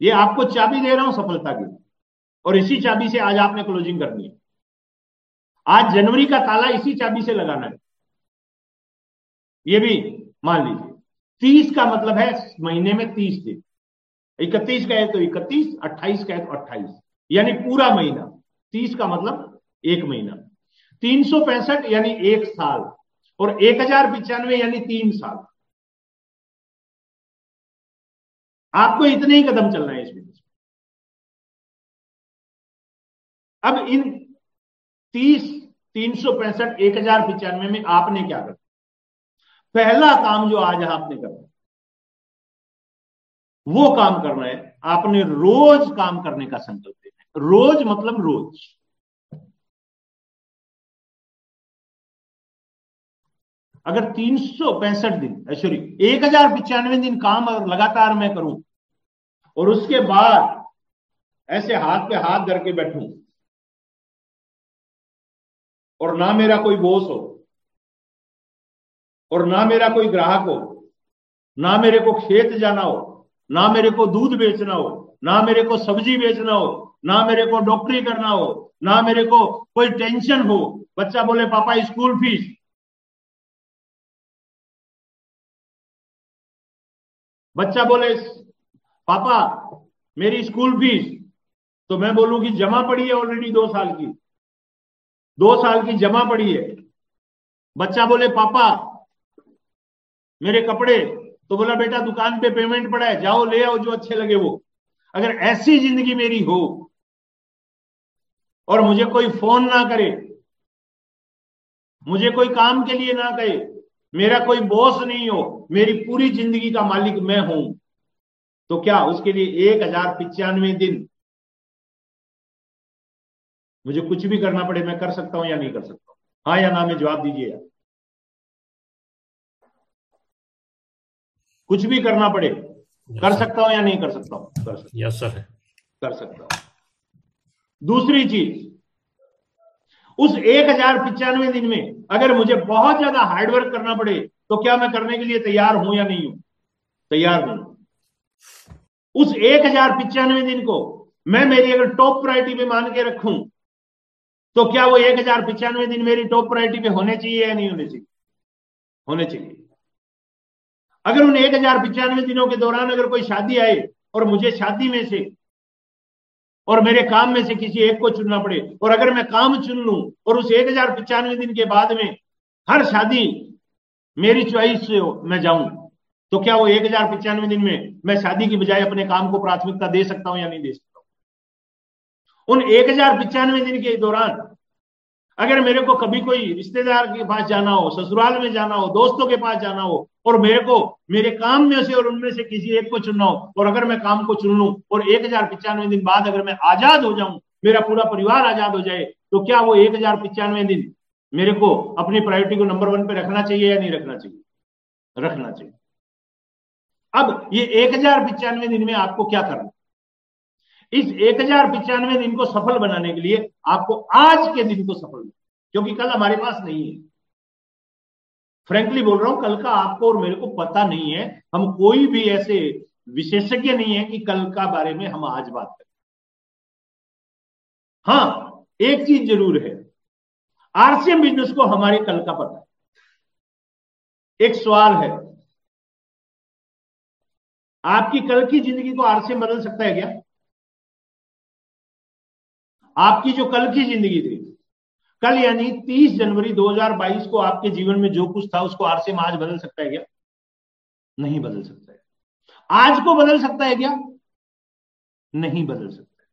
ये आपको चाबी दे रहा हूँ सफलता की। और इसी चाबी से आज आपने क्लोजिंग करनी है। आज जनवरी का ताला इसी चाबी से लगाना है। ये भी मान लीजिए। तीस का मतलब है महीने में तीस दिन। इकतीस का है तो इकतीस, अट्ठाईस का है तो अट्ठाईस। यानी पूरा महीना। तीस का मतलब एक महीना। तीन सौ पैंसठ यानी एक साल। और एक हज़ार पिचानवे यानी तीन साल। आपको इतने ही कदम चलना है इस बिज़नेस अब इन तीस, तीन सौ पैंसठ, एक हज़ार पिचानवे में आपने क्या करना पहला काम जो आज आपने करना वो काम करना है, आपने रोज काम करने का संकल्प लेना है। रोज मतलब रोज। अगर तीन सौ पैंसठ दिन सॉरी एक हज़ार पिचानवे दिन काम लगातार मैं करूँ और उसके बाद ऐसे हाथ पे हाथ धर के बैठूं। और ना मेरा कोई बोस हो, और ना मेरा कोई ग्राहक हो, ना मेरे को खेत जाना हो, ना मेरे को दूध बेचना हो, ना मेरे को सब्ज़ी बेचना हो, ना मेरे को डॉक्टरी करना हो, ना मेरे को कोई टेंशन हो, बच्चा बोले, पापा, स्कूल फ़ीस। बच्चा बोले पापा, मेरी स्कूल फ़ीस तो मैं बोलूँ कि जमा पड़ी है ऑलरेडी दो साल की। दो साल की जमा पड़ी है। बच्चा बोले, पापा, मेरे कपड़े। तो बोला, बेटा, दुकान पे पेमेंट पड़ा है, जाओ, ले आओ, जो अच्छे लगे वो। अगर ऐसी ज़िंदगी मेरी हो और मुझे कोई फ़ोन ना करे, मुझे कोई काम के लिए ना कहे, मेरा कोई बॉस नहीं हो, मेरी पूरी ज़िंदगी का मालिक मैं हूँ। तो क्या उसके लिए एक हज़ार पिचानवे दिन? मुझे कुछ भी करना पड़े मैं कर सकता हूँ या नहीं कर सकता हूँ? हाँ या ना में जवाब दीजिए यार। कुछ भी करना पड़े कर सकता हूँ या नहीं कर सकता हूँ? कर सकता यस सर कर सकता हूँ। दूसरी चीज़ उस एक हज़ार पिचानवे दिन में अगर मुझे बहुत ज़्यादा हार्डवर्क करना पड़े तो क्या मैं करने के लिए तैयार हूँ या नहीं हूँ? तैयार हूँ। उस एक हज़ार पिचानवे दिन को मैं मेरी अगर टॉप प्रायोरिटी पे मान के रखूँ तो क्या वो एक हज़ार पिचानवे दिन मेरी टॉप प्रायोरिटी पे होने चाहिए या नहीं होने चाहिए? होने चाहिए। अगर उन एक हज़ार पिचानवे दिनों के दौरान अगर कोई शादी आए और मुझे शादी में से और मेरे काम में से किसी एक को चुनना पड़े, और अगर मैं काम चुन लू और उस एक हज़ार पिचानवे दिन के बाद में हर शादी मेरी चॉइस से मैं जाऊँ। तो क्या वो एक हज़ार पिचानवे दिन में मैं शादी की बजाय अपने काम को प्राथमिकता दे सकता हूँ या नहीं दे सकता हूँ? उन एक हज़ार पिचानवे दिन के दौरान, अगर मेरे को कभी कोई रिश्तेदार के पास जाना हो, ससुराल में जाना हो, दोस्तों के पास जाना हो, और मेरे को, मेरे काम में से और उनमें से किसी एक को चुनना हो, और अगर मैं काम को चुन लूँ और एक हज़ार पिचानवे दिन बाद अगर मैं आज़ाद हो जाऊँ, मेरा पूरा परिवार आज़ाद हो जाए तो क्या वो एक हज़ार पिचानवे दिन मेरे को अपनी प्रायोरिटी को नंबर वन पे रखना चाहिए या नहीं रखना चाहिए? रखना चाहिए। अब ये एक हज़ार पिचानवे दिन में आपको क्या करना इस एक हज़ार पिचानवे दिन को सफल बनाने के लिए आपको आज के दिन को सफल क्योंकि कल हमारे पास नहीं है। फ्रेंकली बोल रहा हूँ, कल का आपको और मेरे को पता नहीं है, हम कोई भी ऐसे विशेषज्ञ नहीं है कि कल का बारे में हम आज बात करें। हाँ एक चीज़ ज़रूर है, आरसीएम बिज़नेस को हमारे कल का पता है। एक सवाल है आपकी कल की ज़िंदगी को आरसीएम बदल सकता है क्या? आपकी जो कल की ज़िंदगी थी, कल यानी 30 जनवरी 2022 को आपके जीवन में जो कुछ था, उसको आरसीएम आज बदल सकता है क्या? नहीं बदल सकता है। आज को बदल सकता है क्या? नहीं बदल सकता है।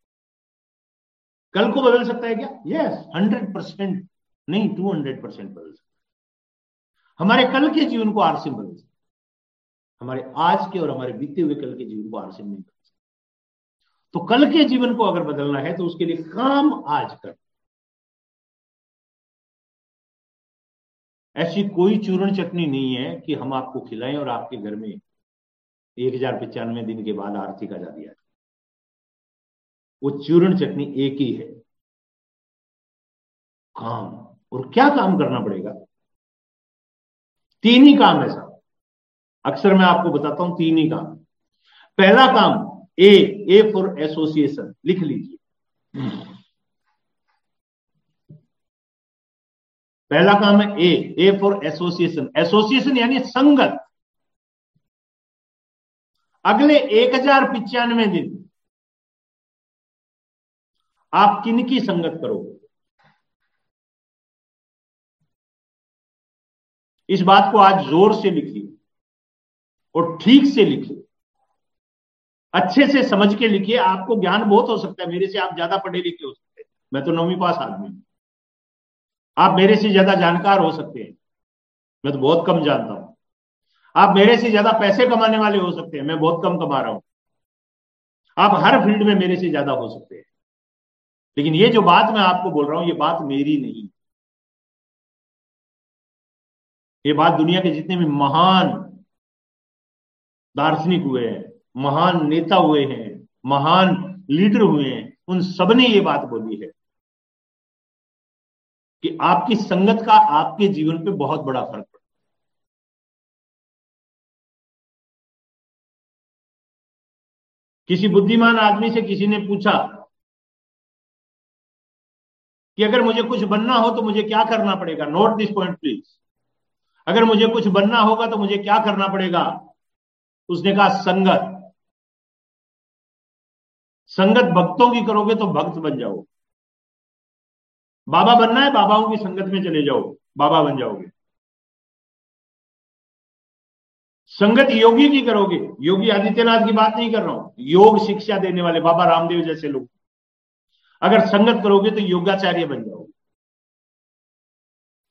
कल को बदल सकता है क्या? यस हंड्रेड परसेंट नहीं टू हंड्रेड परसेंट बदल सकता है। हमारे कल के जीवन को आरसीएम बदल सकता है। हमारे आज के और हमारे बीते हुए कल के जीवन को आरसीएम नहीं बदल सकता। तो कल के जीवन को अगर बदलना है तो उसके लिए काम आज कर। ऐसी कोई चूर्ण चटनी नहीं है कि हम आपको खिलाएँ और आपके घर में एक हज़ार पचानवे दिन के बाद आर्थिक आज़ादी आ वो चूर्ण चटनी एक ही है। काम। और क्या काम करना पड़ेगा? तीन ही काम है साहब अक्सर मैं आपको बताता हूँ तीन ही काम। पहला काम ए ए फॉर एसोसिएशन लिख लीजिए। पहला काम है A A for association association यानी संगत। अगले एक हज़ार पिचानवे दिन, आप किन की संगत करोगे? इस बात को आज ज़ोर से लिखिए। और ठीक से लिखिए। अच्छे से समझ के लिखिए। आपको ज्ञान बहुत हो सकता है। मेरे से आप ज़्यादा पढ़े लिखे हो सकते हैं। मैं तो नौवीं पास आदमी हूँ। आप मेरे से ज़्यादा जानकार हो सकते हैं। मैं तो बहुत कम जानता हूँ। आप मेरे से ज़्यादा पैसे कमाने वाले हो सकते हैं। मैं बहुत कम कमा रहा हूँ। आप हर फ़ील्ड में मेरे से ज़्यादा हो सकते हैं। लेकिन ये जो बात मैं आपको बोल रहा हूँ, ये बात मेरी नहीं। ये बात दुनिया के जितने भी महान दार्शनिक हुए हैं, महान नेता हुए हैं, महान लीडर हुए हैं, उन सबने ये बात बोली है कि आपकी संगत का आपके जीवन पे बहुत बड़ा फ़र्क पड़ता है। किसी बुद्धिमान आदमी से किसी ने पूछा कि अगर मुझे कुछ बनना हो तो मुझे क्या करना पड़ेगा? नोट दिस पॉइंट प्लीज़ अगर मुझे कुछ बनना होगा तो मुझे क्या करना पड़ेगा? उसने कहा, संगत। संगत भक्तों की करोगे तो भक्त बन जाओ। बाबा बनना है, बाबाओं की संगत में चले जाओ, बाबा बन जाओगे। संगत योगी की करोगे। योगी आदित्यनाथ की बात नहीं कर रहा हूँ, योग शिक्षा देने वाले बाबा रामदेव जैसे लोग। अगर संगत करोगे तो योगाचार्य बन जाओगे।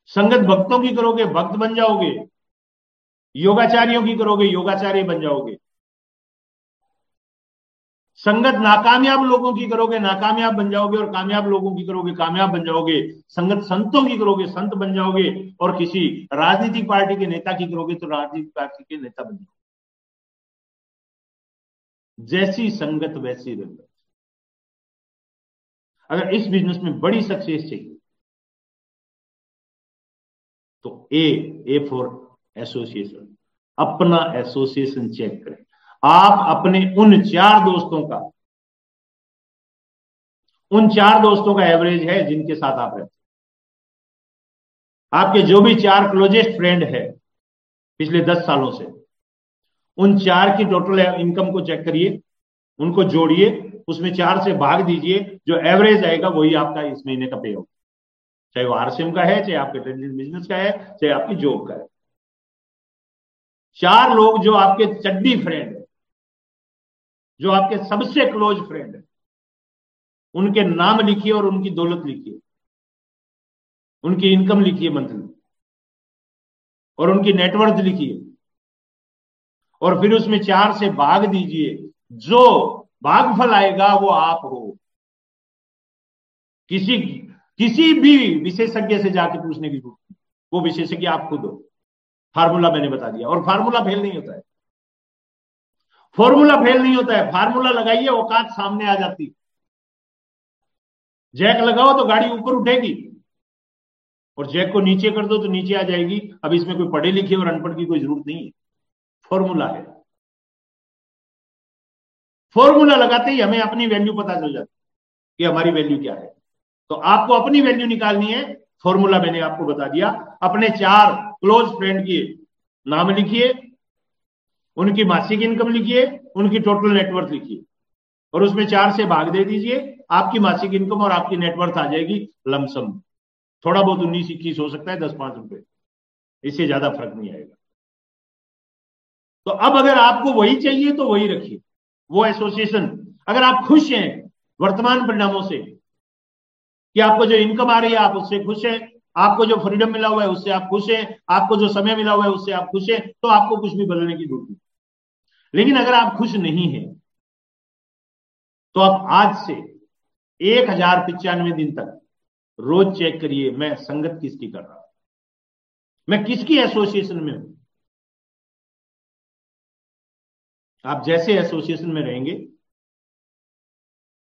संगत भक्तों की करोगे, भक्त बन जाओगे। योगाचार्यों की करोगे, योगाचार्य बन जाओगे। संगत नाकामयाब लोगों की करोगे, नाकामयाब बन जाओगे और कामयाब लोगों की करोगे, कामयाब बन जाओगे। संगत संतों की करोगे, संत बन जाओगे और किसी राजनीतिक पार्टी के नेता की करोगे तो राजनीतिक पार्टी के नेता बन जाओगे। जैसी संगत वैसी रंगत। अगर इस बिज़नेस में बड़ी सक्सेस चाहिए तो ए ए फॉर एसोसिएशन अपना एसोसिएशन चेक करें। आप अपने उन चार दोस्तों का, उन चार दोस्तों का एवरेज है जिनके साथ आप रहते आपके जो भी चार क्लोजेस्ट फ्रेंड है पिछले दस सालों से, उन चार की टोटल इनकम को चेक करिए, उनको जोड़िए, उसमें चार से भाग दीजिए, जो एवरेज आएगा वही आपका इस महीने का पे होगा। चाहे वो आरसीएम का है, चाहे आपके ट्रेडिंग बिज़नेस का है, चाहे आपकी जॉब का है। चार लोग जो आपके चड्डी फ्रेंड है, जो आपके सबसे क्लोज फ्रेंड है, उनके नाम लिखिए और उनकी दौलत लिखिए, उनकी इनकम लिखिए मंथली और उनकी नेटवर्थ लिखिए, और फिर उसमें चार से भाग दीजिए, जो भागफल आएगा वो आप हो। किसी किसी भी विशेषज्ञ से जाके पूछने की ज़रूरत वो विशेषज्ञ आप खुद हो। फार्मूला मैंने बता दिया। और फार्मूला फेल नहीं होता है। फॉर्मूला फेल नहीं होता है। फार्मूला लगाइए, औकात सामने आ जाती। जैक लगाओ तो गाड़ी ऊपर उठेगी। और जैक को नीचे कर दो तो नीचे आ जाएगी। अब इसमें कोई पढ़े लिखे और अनपढ़ की कोई ज़रूरत नहीं है। फॉर्मूला है। फॉर्मूला लगाते ही हमें अपनी वैल्यू पता चल जाती कि हमारी वैल्यू क्या है। तो आपको अपनी वैल्यू निकालनी है। फॉर्मूला मैंने आपको बता दिया। अपने चार क्लोज फ्रेंड की नाम लिखिए, उनकी मासिक इनकम लिखिए, उनकी टोटल नेटवर्थ लिखिए। और उसमें चार से भाग दे दीजिए, आपकी मासिक इनकम और आपकी नेटवर्थ आ जाएगी लमसम। थोड़ा बहुत उन्नीस, इक्कीस हो सकता है, दस, पाँच रुपए। इससे ज़्यादा फ़र्क नहीं आएगा। तो अब अगर आपको वही चाहिए तो वही रखिए। वो एसोसिएशन, अगर आप खुश हैं वर्तमान परिणामों से कि आपको जो इनकम आ रही है, आप उससे खुश है। आपको जो फ्रीडम मिला हुआ है, उससे आप खुश हैं। आपको जो समय मिला हुआ है, उससे आप खुश हैं। तो आपको कुछ भी बदलने की ज़रूरत नहीं। लेकिन अगर आप खुश नहीं है तो आप आज से एक हज़ार पिचानवे दिन तक रोज चेक करिए, मैं संगत किसकी कर रहा हूँ? मैं किसकी एसोसिएशन में हूँ? आप जैसे एसोसिएशन में रहेंगे,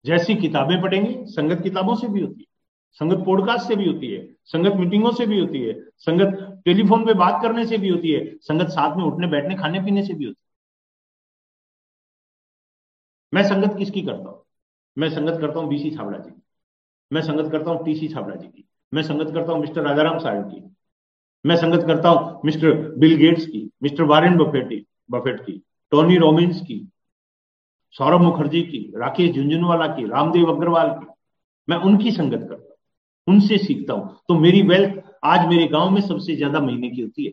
जैसी किताबें पढ़ेंगे, संगत किताबों से भी होती है। संगत पॉडकास्ट से भी होती है, संगत मीटिंगों से भी होती है, संगत टेलीफोन पे बात करने से भी होती है, संगत साथ में उठने बैठने, खाने पीने से भी होती है। मैं संगत किसकी करता हूँ? मैं संगत करता हूँ बीसी छाबड़ा जी की। मैं संगत करता हूँ टीसी छाबड़ा जी की। मैं संगत करता हूँ मिस्टर राजाराम साहब की। मैं संगत करता हूँ मिस्टर बिल गेट्स की, मिस्टर वारेन बफेटी बफेट की, टोनी रोमिन्स की, सौरभ मुखर्जी की, राकेश झुंझुनवाला की, रामदेव अग्रवाल की। मैं उनकी संगत करता उनसे सीखता हूँ। तो मेरी वेल्थ आज मेरे गाँव में सबसे ज़्यादा महीने की होती है।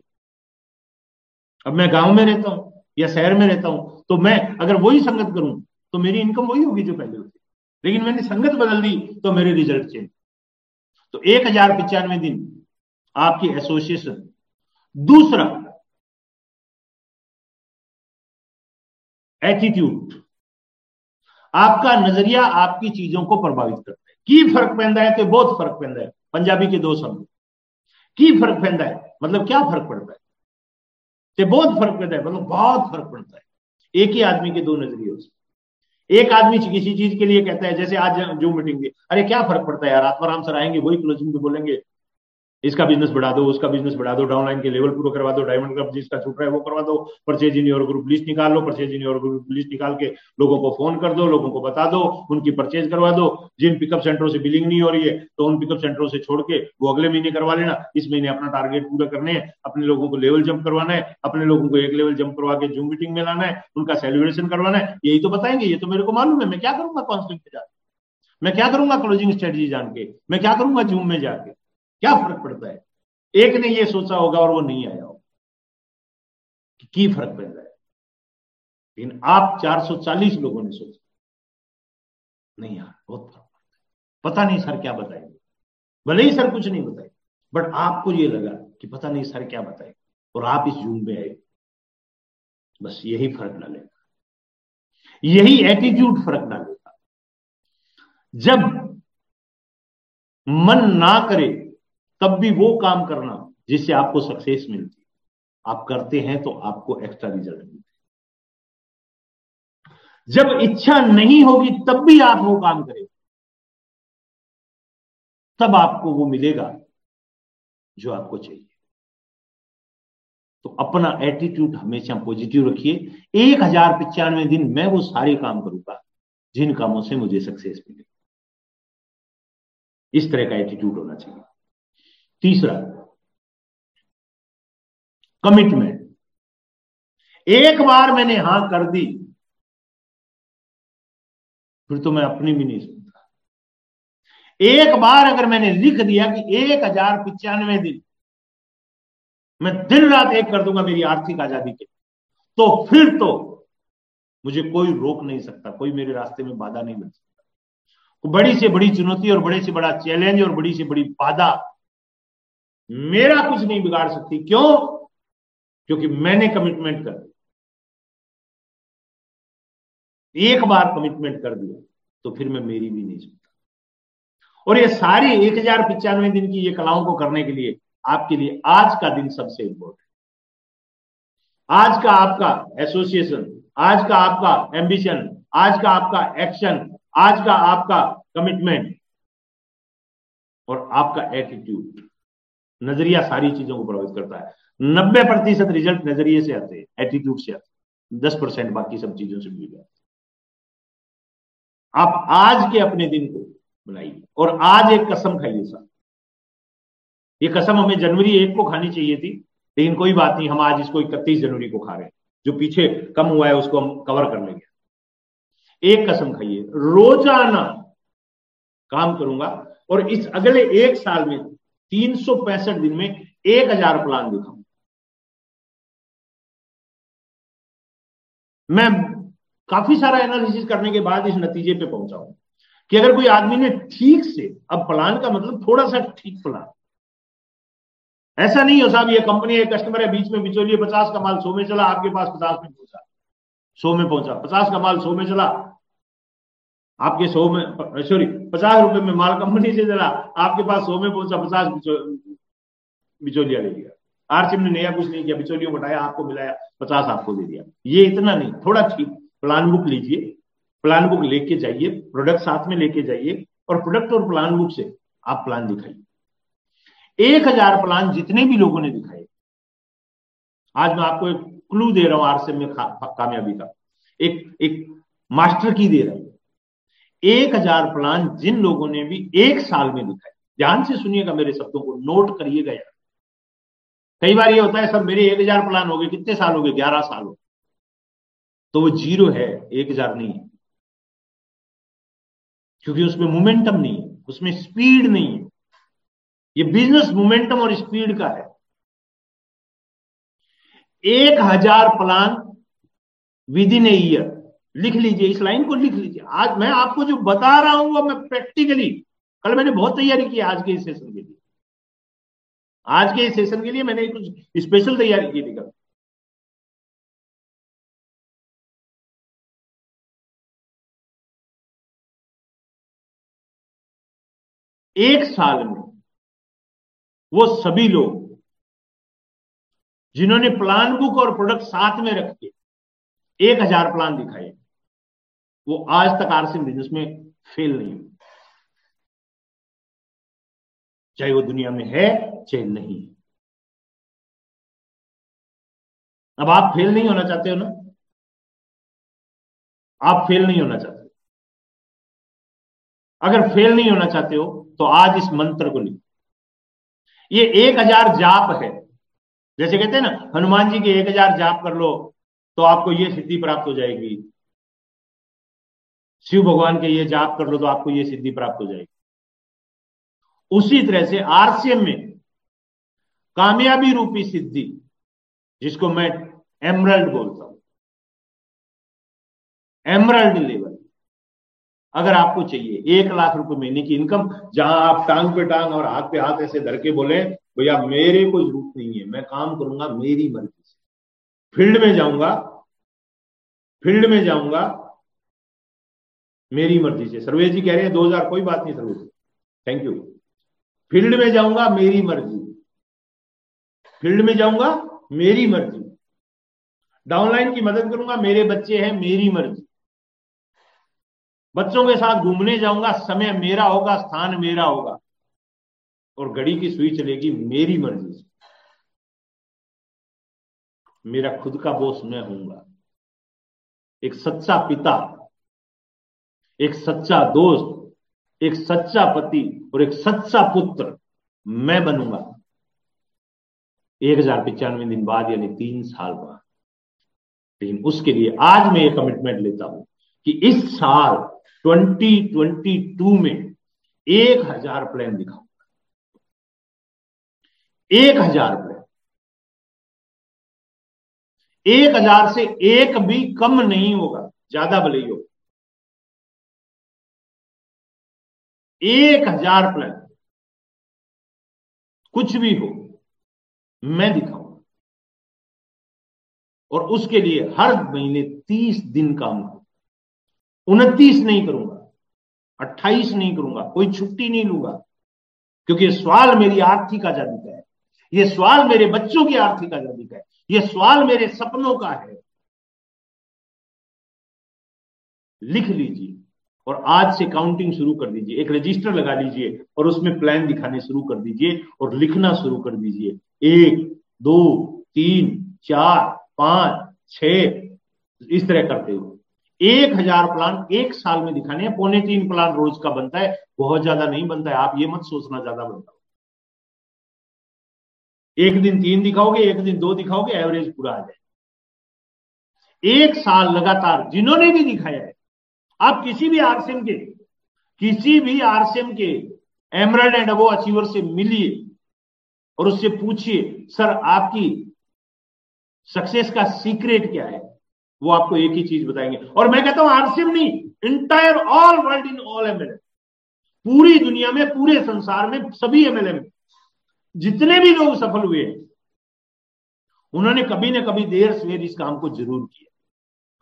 अब मैं गाँव में रहता हूँ या शहर में रहता हूँ तो मैं अगर वही संगत करूँ तो मेरी इनकम वही होगी जो पहले होती लेकिन मैंने संगत बदल दी तो मेरे रिज़ल्ट चेंज तो एक हज़ार पिचानवे दिन आपकी एसोसिएशन दूसरा एटीट्यूड आपका नज़रिया आपकी चीज़ों को प्रभावित करता है। की फ़र्क पैदा है तो बहुत फ़र्क पैदा है, पंजाबी के दो शब्द। की फ़र्क पैदा है? मतलब क्या फ़र्क पड़ता है? तो बहुत फ़र्क पैदा है मतलब बहुत फ़र्क पड़ता है। एक ही आदमी के दो नज़रिए से एक आदमी किसी चीज़ के लिए कहता है, जैसे आज जूम मीटिंग अरे क्या फ़र्क पड़ता है यार, आत्माराम सर आएँगे, वही क्लोजिंग भी बोलेंगे इसका बिज़नेस बढ़ा दो, उसका बिज़नेस बढ़ा दो डाउनलाइन के लेवल पूरा करवा दो डायमंड क्लब जिसका छूट रहा है वो करवा दो purchase in your group list निकाल लो purchase in your group list निकाल के लोगों को फ़ोन कर दो, लोगों को बता दो, उनकी परचेज करवा दो, जिन पिकअप सेंटरों से बिलिंग नहीं हो रही है तो उन पिकअप सेंटरों से छोड़ के वो अगले महीने करवा लेना। इस महीने अपना टारगेट पूरा करने है, अपने लोगों को लेवल जंप करवाना है, अपने लोगों को एक लेवल जंप करवा के जूम मीटिंग में लाना है, उनका सेलिब्रेशन करवाना है, यही तो बताएँगे, ये तो मेरे को मालूम है, मैं क्या करूँगा काउंसलिंग पे जाके? मैं क्या करूँगा क्लोजिंग स्ट्रेटजी जान के? मैं क्या करूँगा जूम में जाके? क्या फ़र्क पड़ता है? एक ने ये सोचा होगा और वो नहीं आया होगा। कि फ़र्क पड़ रहा है? लेकिन आप 440 लोगों ने सोचा। नहीं यार, बहुत फ़र्क पड़ता है। पता नहीं सर क्या बताएँगे। भले ही सर कुछ नहीं बताए, बट आपको ये लगा कि पता नहीं सर क्या बताए और आप इस जून में आए। बस यही फ़र्क डालेगा यही एटीट्यूड फ़र्क डालेगा जब मन ना करे तब भी वो काम करना जिससे आपको सक्सेस मिलती आप करते हैं तो आपको एक्स्ट्रा रिज़ल्ट मिलते जब इच्छा नहीं होगी, तब भी आप वो काम करें तब आपको वो मिलेगा जो आपको चाहिए। तो अपना एटीट्यूड हमेशा पॉजिटिव रखिए। एक हज़ार पिचानवे दिन मैं वो सारे काम करूँगा जिन कामों से मुझे सक्सेस मिले। इस तरह का एटीट्यूड होना चाहिए। तीसरा कमिटमेंट एक बार मैंने हाँ कर दी, फिर तो मैं अपनी भी नहीं सुनता। एक बार अगर मैंने लिख दिया कि एक हज़ार पिचानवे दिन, मैं दिन रात एक कर दूँगा मेरी आर्थिक आज़ादी के तो फिर तो मुझे कोई रोक नहीं सकता, कोई मेरे रास्ते में बाधा नहीं बन सकता। तो बड़ी से बड़ी चुनौती और बड़े से बड़ा चैलेंज और बड़ी से बड़ी बाधा मेरा कुछ नहीं बिगाड़ सकती। क्यों? क्योंकि मैंने कमिटमेंट कर दी। एक बार कमिटमेंट कर दिया तो फिर मैं मेरी भी नहीं सकता। और ये सारी एक हज़ार पिचानवे दिन की ये कलाओं को करने के लिए आपके लिए आज का दिन सबसे इंपॉर्टेंट आज का आपका एसोसिएशन आज का आपका एम्बिशन आज का आपका एक्शन आज का आपका कमिटमेंट और आपका एटीट्यूड नज़रिया सारी चीज़ों को प्रभावित करता है। नब्बे प्रतिशत रिज़ल्ट नज़रिए से आते हैं एटीट्यूड से आते दस परसेंट बाकी सब चीज़ों से मिल जाते आप आज के अपने दिन को बनाइए और आज एक कसम खाइए साहब। ये कसम हमें जनवरी एक को खानी चाहिए थी, लेकिन कोई बात नहीं, हम आज इसको इकतीस जनवरी को खा रहे हैं। जो पीछे कम हुआ है, उसको हम कवर कर लेंगे। एक कसम खाइए, रोज़ाना काम करूँगा और इस अगले एक साल में तीन सौ पैंसठ दिन में एक हज़ार प्लान दिखाऊँ मैं काफ़ी सारा एनालिसिस करने के बाद इस नतीजे पे पहुँचा हूँ कि अगर कोई आदमी ने ठीक से, अब प्लान का मतलब थोड़ा सा ठीक प्लान। ऐसा नहीं हो साहब, ये कंपनी है कस्टमर है, बीच में बिचौलिए, पचास का माल सौ में चला, आपके पास पचास में पहुँचा। सौ में पहुँचा, पचास का माल सौ में चला आपके सौ में सॉरी पचास रुपए में माल कंपनी से चला आपके पास सौ में पहुँचा, पचास बिचौलिया ले लिया। आरसीएम ने नया कुछ नहीं किया, बिचौलियों बताया आपको मिलाया, पचास आपको दे दिया। ये इतना नहीं, थोड़ा ठीक प्लान बुक लीजिए प्लान बुक लेके जाइए प्रोडक्ट साथ में लेके जाइए, और प्रोडक्ट और प्लान बुक से आप प्लान दिखाइए। एक हज़ार प्लान जितने भी लोगों ने दिखाए। आज मैं आपको एक क्लू दे रहा हूँ आरसीएम में कामयाबी का। एक एक मास्टर की दे रहा हूँ। एक हज़ार प्लान जिन लोगों ने भी एक साल में दिखाए ध्यान से सुनिएगा मेरे शब्दों को, नोट करिएगा यार। कई बार ये होता है, सर, मेरे एक हज़ार प्लान हो गए, कितने साल हो गए? ग्यारह साल हो तो वो ज़ीरो है, एक हज़ार नहीं है। क्योंकि उसमें मोमेंटम नहीं है, उसमें स्पीड नहीं है। ये बिज़नेस मोमेंटम और स्पीड का है। एक हज़ार plan within a year. लिख लीजिए, इस लाइन को लिख लीजिए। आज मैं आपको जो बता रहा हूँ, वो मैं प्रैक्टिकली कल मैंने बहुत तैयारी की आज के इस सेशन के लिए। आज के इस सेशन के लिए मैंने कुछ स्पेशल तैयारी की थी कल। एक साल में वो सभी लोग, जिन्होंने प्लान बुक और प्रोडक्ट साथ में रख के एक हज़ार प्लान दिखाए। वो आज तक आरसी बिज़नेस में फेल नहीं हुए चाहे वो दुनिया में है, चाहे नहीं। अब आप फेल नहीं होना चाहते हो ना? आप फेल नहीं होना चाहते अगर फेल नहीं होना चाहते हो तो आज इस मंत्र को लिखो। ये एक हज़ार जाप है। जैसे कहते हैं ना, हनुमान जी के एक हज़ार जाप कर लो तो आपको ये सिद्धि प्राप्त हो जाएगी। शिव भगवान के ये जाप कर लो तो आपको ये सिद्धि प्राप्त हो जाएगी। उसी तरह से आरसीएम में कामयाबी रूपी सिद्धि, जिसको मैं एमरल्ड बोलता हूँ, एमरल्ड लेवल। अगर आपको चाहिए एक लाख रुपए महीने की इनकम, जहाँ आप टांग पे टांग और हाथ पे हाथ ऐसे धर के बोले, भैया, मेरे को ज़रूरत नहीं है, मैं काम करूँगा मेरी मर्ज़ी से। फ़ील्ड में जाऊँगा, फ़ील्ड में जाऊँगा मेरी मर्ज़ी से। सर्वेश जी कह रहे हैं, दो हज़ार कोई बात नहीं, सर्वेश थैंक यू फ़ील्ड में जाऊँगा, मेरी मर्ज़ी। फ़ील्ड में जाऊँगा, मेरी मर्ज़ी। डाउनलाइन की मदद करूँगा, मेरे बच्चे हैं, मेरी मर्ज़ी। बच्चों के साथ घूमने जाऊँगा, समय मेरा होगा, स्थान मेरा होगा। और घड़ी की सुई चलेगी, मेरी मर्ज़ी से। मेरा खुद का बोस मैं हूँगा एक सच्चा पिता एक सच्चा दोस्त, एक सच्चा पति और एक सच्चा पुत्र मैं बनूँगा। एक हज़ार पिचानवे दिन बाद यानी तीन साल बाद। लेकिन उसके लिए आज मैं ये कमिटमेंट लेता हूँ कि इस साल 2022 में एक हज़ार प्लान दिखाऊँगा। एक हज़ार प्लान एक हज़ार से एक भी कम नहीं होगा, ज़्यादा भले ही हो। एक हज़ार प्लान कुछ भी हो, मैं दिखाऊँगा और उसके लिए हर महीने तीस दिन काम करूँगा उनतीस नहीं करूँगा, अट्ठाईस नहीं करूँगा, कोई छुट्टी नहीं लूँगा, क्योंकि सवाल मेरी आर्थिक आज़ादी का है। ये सवाल मेरे बच्चों की आर्थिक आज़ादी का है। ये सवाल मेरे सपनों का है। लिख लीजिए। और आज से काउंटिंग शुरू कर दीजिए। एक रजिस्टर लगा लीजिए और उसमें प्लान दिखाने शुरू कर दीजिए और लिखना शुरू कर दीजिए। एक, दो, तीन, चार, पाँच छ इस तरह करते हुए। एक हज़ार प्लान एक साल में दिखाने हैं। पौने तीन प्लान रोज का बनता है। बहुत ज़्यादा नहीं बनता है। आप ये मत सोचना ज़्यादा बनता एक दिन तीन दिखाओगे, एक दिन दो दिखाओगे एवरेज पूरा आ जाए। एक साल लगातार जिन्होंने भी दिखाया है आप किसी भी आरसीएम के, किसी भी आरसीएम के एमरल्ड एंड अबो अचीवर से मिलिए और उससे पूछिए, सर, आपकी सक्सेस का सीक्रेट क्या है? वो आपको एक ही चीज़ बताएँगे। और मैं कहता हूँ, आरसीएम नहीं entire all world in all MLA पूरी दुनिया में, पूरे संसार में सभी एमएलए में जितने भी लोग सफल हुए हैं, उन्होंने कभी ना कभी देर सवेर इस काम को ज़रूर किया।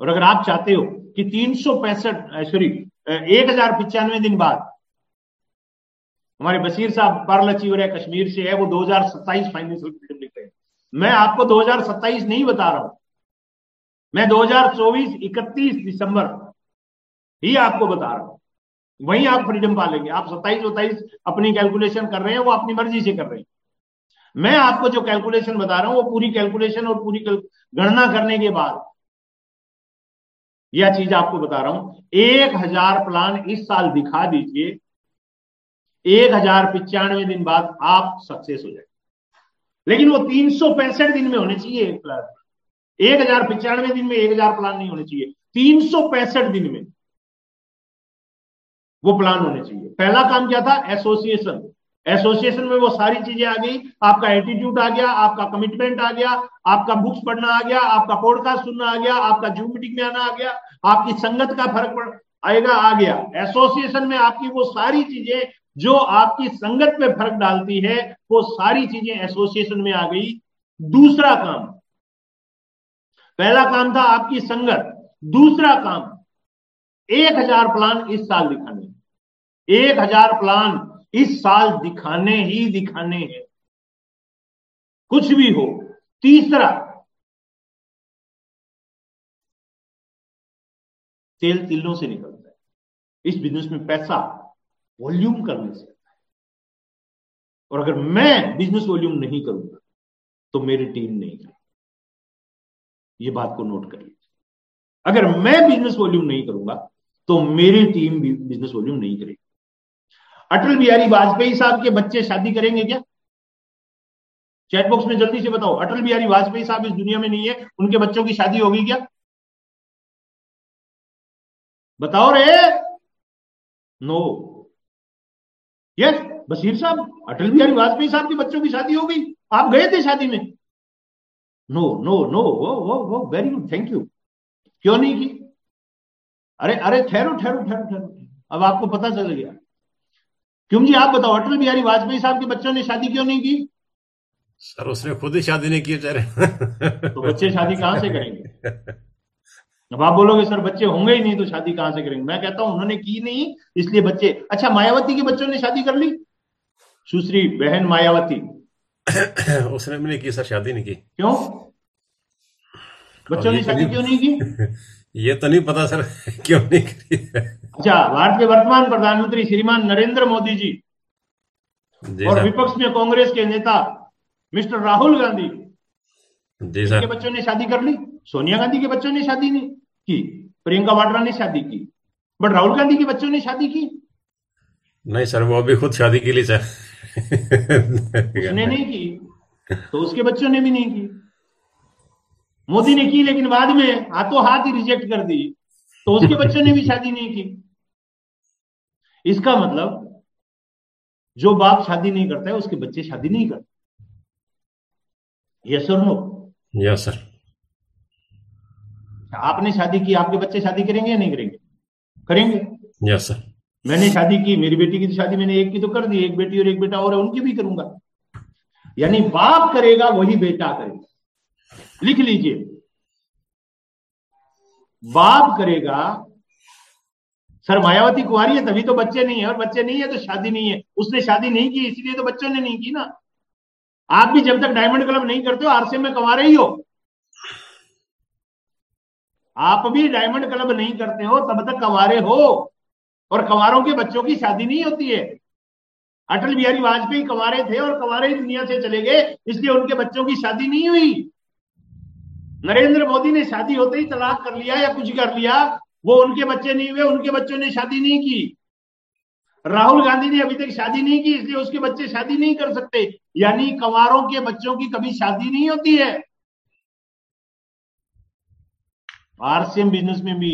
और अगर आप चाहते हो कि तीन सौ पैंसठ सॉरी एक हज़ार पिचानवे दिन बाद हमारे बशीर साहब पर्ल अचीवर है, कश्मीर से है, वो 2027 फाइनेंशियल फ्रीडम लिख रहे हैं मैं आपको 2027 नहीं बता रहा हूँ। मैं 2024 31 दिसंबर ही आपको बता रहा हूँ। वहीं आप फ्रीडम पालेंगे। आप सत्ताईस सत्ताईस अपनी कैलकुलेशन कर रहे हैं, वो अपनी मर्ज़ी से कर रहे हैं। मैं आपको जो कैलकुलेशन बता रहा हूँ, वो पूरी कैलकुलेशन और पूरी गणना करने के बाद यह चीज़ आपको बता रहा हूँ। एक हज़ार प्लान इस साल दिखा दीजिए। एक हज़ार पिचानवे दिन बाद आप सक्सेस हो जाए लेकिन वो तीन सौ पैंसठ दिन में होने चाहिए एक प्लान एक हज़ार पिचानवे दिन में एक हज़ार प्लान नहीं होने चाहिए। तीन सौ पैंसठ दिन में वो प्लान होने चाहिए। पहला काम क्या था? एसोसिएशन। एसोसिएशन में वो सारी चीज़ें आ गई। आपका एटीट्यूड आ गया, आपका कमिटमेंट आ गया, आपका बुक्स पढ़ना आ गया, आपका पॉडकास्ट सुनना आ गया, आपका जूम मीटिंग में आना आ गया, आपकी संगत का फ़र्क पड़ आएगा, आ गया। एसोसिएशन में आपकी वो सारी चीज़ें, जो आपकी संगत में फ़र्क डालती है, वो सारी चीज़ें एसोसिएशन में आ गई। दूसरा काम, पहला काम था आपकी संगत। दूसरा काम, एक हज़ार प्लान इस साल दिखाने। एक हज़ार प्लान इस साल दिखाने ही दिखाने हैं। कुछ भी हो, तीसरा, तेल तिलों से निकलता है। इस बिज़नेस में पैसा वॉल्यूम करने से और अगर मैं बिज़नेस वॉल्यूम नहीं करूँगा तो मेरी टीम नहीं करेगी। ये बात को नोट कर लीजिए अगर मैं बिज़नेस वॉल्यूम नहीं करूँगा तो मेरी टीम भी बिज़नेस वॉल्यूम नहीं करेगी। अटल बिहारी वाजपेयी साहब के बच्चे शादी करेंगे क्या? चैट बॉक्स में जल्दी से बताओ, अटल बिहारी वाजपेयी साहब इस दुनिया में नहीं है, उनके बच्चों की शादी होगी क्या? बताओ रे। नो यस बशीर साहब, अटल बिहारी वाजपेयी साहब के बच्चों की शादी हो गई, आप गए थे शादी में? नो नो नो वो वो वो वेरी गुड थैंक यू क्यों नहीं की? अरे अरे ठहरो ठहरो ठहरो ठहरो। अब आपको पता चल गया। क्यों जी? आप बताओ अटल बिहारी वाजपेयी साहब के बच्चों ने शादी क्यों नहीं की? सर उसने खुद ही शादी नहीं की बेचारे। तो बच्चे शादी कहाँ से करेंगे? अब आप बोलोगे सर बच्चे होंगे ही नहीं तो शादी कहाँ से करेंगे? मैं कहता हूँ उन्होंने की नहीं इसलिए बच्चे। अच्छा मायावती के बच्चों ने शादी कर ली? सुश्री बहन मायावती। उसने भी नहीं की सर शादी नहीं की। क्यों? बच्चों ने शादी क्यों नहीं की? ये तो नहीं पता सर क्यों नहीं करी अच्छा भारत के वर्तमान प्रधानमंत्री श्रीमान नरेंद्र मोदी जी, और विपक्ष में कांग्रेस के नेता मिस्टर राहुल गांधी। के बच्चों ने शादी कर ली? सोनिया गांधी के बच्चों ने शादी नहीं की? प्रियंका वाड्रा ने शादी की? बट राहुल गांधी के बच्चों ने शादी की? नहीं सर वो अभी खुद शादी की ली सर। उसने नहीं की। तो उसके बच्चों ने भी नहीं की। मोदी ने की लेकिन बाद में हाथों हाथ ही रिजेक्ट कर दी। तो उसके बच्चों ने भी शादी नहीं की। इसका मतलब जो बाप शादी नहीं करता है उसके बच्चे शादी नहीं करते। यस और नो यस सर आपने शादी की आपके बच्चे शादी करेंगे या नहीं करेंगे? करेंगे। यस सर मैंने शादी की मेरी बेटी की तो शादी मैंने एक की तो कर दी एक बेटी और एक बेटा और है उनकी भी करूँगा। यानी बाप करेगा वही बेटा करेगा। लिख लीजिए। बाप करेगा सर मायावती कुआरी है, तभी तो बच्चे नहीं है। और बच्चे नहीं है तो शादी नहीं है। उसने शादी नहीं की, इसलिए तो बच्चों ने नहीं की ना। आप भी जब तक डायमंड क्लब नहीं करते हो, आरसीएम में कमा रही हो। आप भी डायमंड क्लब नहीं करते हो, तब तक कवारे हो। और कवारों के बच्चों की शादी नहीं होती है। अटल बिहारी वाजपेयी कवारे थे और कवारे दुनिया से चले गए, इसलिए उनके बच्चों की शादी नहीं हुई। नरेंद्र मोदी ने शादी होते ही तलाक कर लिया या कुछ कर लिया वो उनके बच्चे नहीं हुए, उनके बच्चों ने शादी नहीं की। राहुल गांधी ने अभी तक शादी नहीं की, इसलिए उसके बच्चे शादी नहीं कर सकते। यानी कवारों के बच्चों की कभी शादी नहीं होती है। आरसीएम बिज़नेस में भी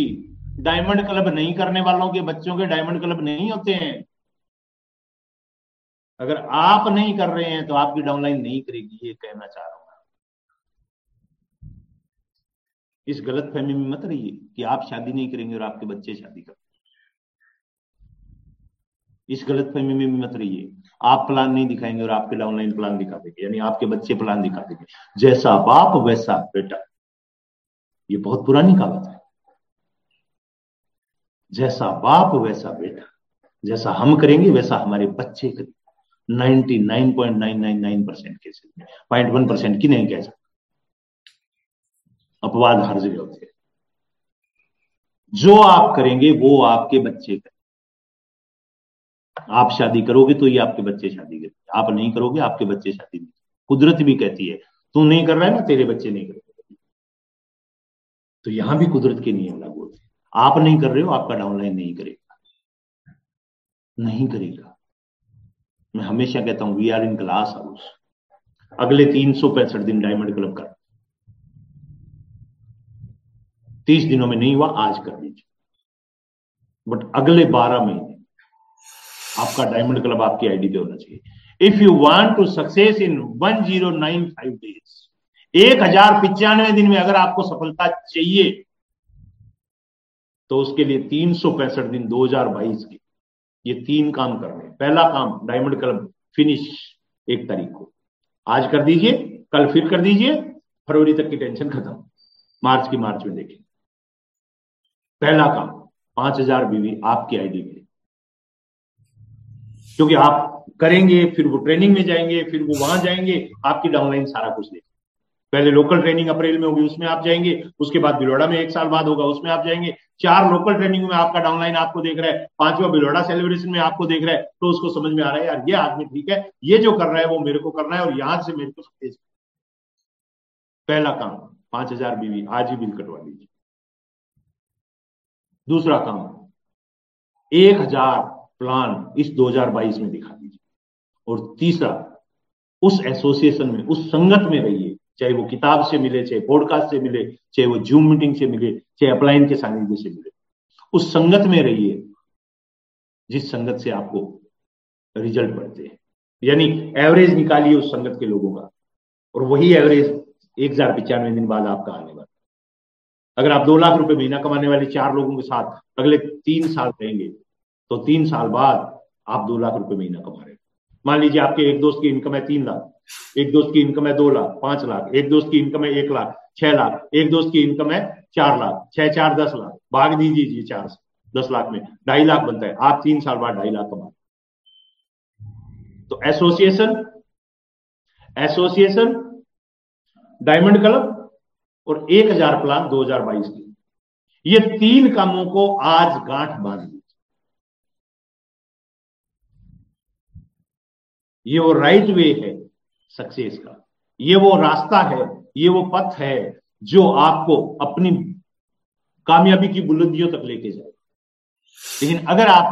डायमंड क्लब नहीं करने वालों के बच्चों के डायमंड क्लब नहीं होते हैं। अगर आप नहीं कर रहे हैं तो आपकी डाउनलाइन नहीं करेगी, ये कहना चाह रहा हूँ। इस गलत फहमी में मत रहिए कि आप शादी नहीं करेंगे और आपके बच्चे शादी कर इस गलत फहमी में मत रहिए। आप प्लान नहीं दिखाएँगे और आपके डाउनलाइन प्लान दिखा देंगे, यानी आपके बच्चे प्लान दिखा देंगे। जैसा बाप, वैसा बेटा। ये बहुत पुरानी कहावत है। जैसा बाप, वैसा बेटा। जैसा हम करेंगे, वैसा हमारे बच्चे करेंगे। Ninety nine point nine nine nine percent cases में, पॉइंट वन परसेंट की नहीं कह सकते। अपवाद हर जगह होते हैं। जो आप करेंगे, वो आपके बच्चे करेंगे। आप शादी करोगे तो ये आपके बच्चे शादी करेंगे। आप नहीं करोगे, आपके बच्चे शादी नहीं कुदरत भी कहती है, तू नहीं कर रहा है ना, तेरे बच्चे नहीं करेंगे तो यहाँ भी कुदरत के नियम लागू होते हैं। आप नहीं कर रहे हो, आपका डाउनलाइन नहीं करेगा। नहीं करेगा। मैं हमेशा कहता हूँ we are in glass house अगले तीन सौ पैंसठ दिन डायमंड क्लब कर तीस दिनों में नहीं हुआ, आज कर दीजिए। बट अगले बारह महीने आपका डायमंड क्लब आपकी आईडी पे होना चाहिए। If you want to success in one zero nine five days एक हज़ार पिचानवे दिन में अगर आपको सफलता चाहिए तो उसके लिए तीन सौ पैंसठ दिन 2022 के, ये तीन काम करने पहला काम डायमंड क्लब फिनिश एक तारीख को। आज कर दीजिए, कल फिर कर दीजिए, फरवरी तक की टेंशन खत्म। मार्च की मार्च में देखें। पहला काम, पाँच हज़ार बीवी आपकी आईडी में क्योंकि आप करेंगे, फिर वो ट्रेनिंग में जाएँगे, फिर वो वहाँ जाएँगे, आपकी डाउनलाइन सारा कुछ देखें। पहले लोकल ट्रेनिंग अप्रैल में होगी, उसमें आप जाएँगे, उसके बाद बिलोड़ा में एक साल बाद होगा, उसमें आप जाएँगे। चार लोकल ट्रेनिंग में आपका डाउनलाइन आपको देख रहा है, पांचवा बिलोड़ा सेलिब्रेशन में आपको देख रहा है तो उसको समझ में आ रहा है, यार, ये आदमी ठीक है, ये जो कर रहा है, वो मेरे को करना है, और यहाँ से मेरे को पहला काम, पाँच हज़ार बीवी आज ही बिल कटवा लीजिए। दूसरा काम, एक हज़ार प्लान इस 2022 में दिखा दीजिए। और तीसरा, उस एसोसिएशन में, उस संगत में रहिए, चाहे वो किताब से मिले, चाहे पॉडकास्ट से मिले, चाहे वो जूम मीटिंग से मिले, चाहे अपलाइन के सानिध्य से मिले। उस संगत में रहिए, जिस संगत से आपको रिज़ल्ट बढ़ते हैं। यानी एवरेज निकालिए उस संगत के लोगों का। और वही एवरेज एक हज़ार पिचानवे दिन बाद आपका आने वाला अगर आप दो लाख रुपए महीना कमाने वाले चार लोगों के साथ अगले तीन साल रहेंगे तो तीन साल बाद आप दो लाख रुपए महीना कमा रहे मान लीजिए आपके एक दोस्त की इनकम है तीन लाख, एक दोस्त की इनकम है दो लाख, पाँच लाख, एक दोस्त की इनकम है एक लाख, छह लाख, एक दोस्त की इनकम है चार लाख, छह चार दस लाख, भाग दीजिए चार दस लाख में, ढाई लाख बनता है, आप तीन साल बाद ढाई लाख कमा तो एसोसिएशन एसोसिएशन डायमंड क्लब और एक हज़ार प्लान 2022 की। ये तीन कामों को आज गांठ बाँध दी। ये वो राइट वे है सक्सेस का। ये वो रास्ता है, ये वो पथ है जो आपको अपनी कामयाबी की बुलंदियों तक लेके जाए लेकिन अगर आप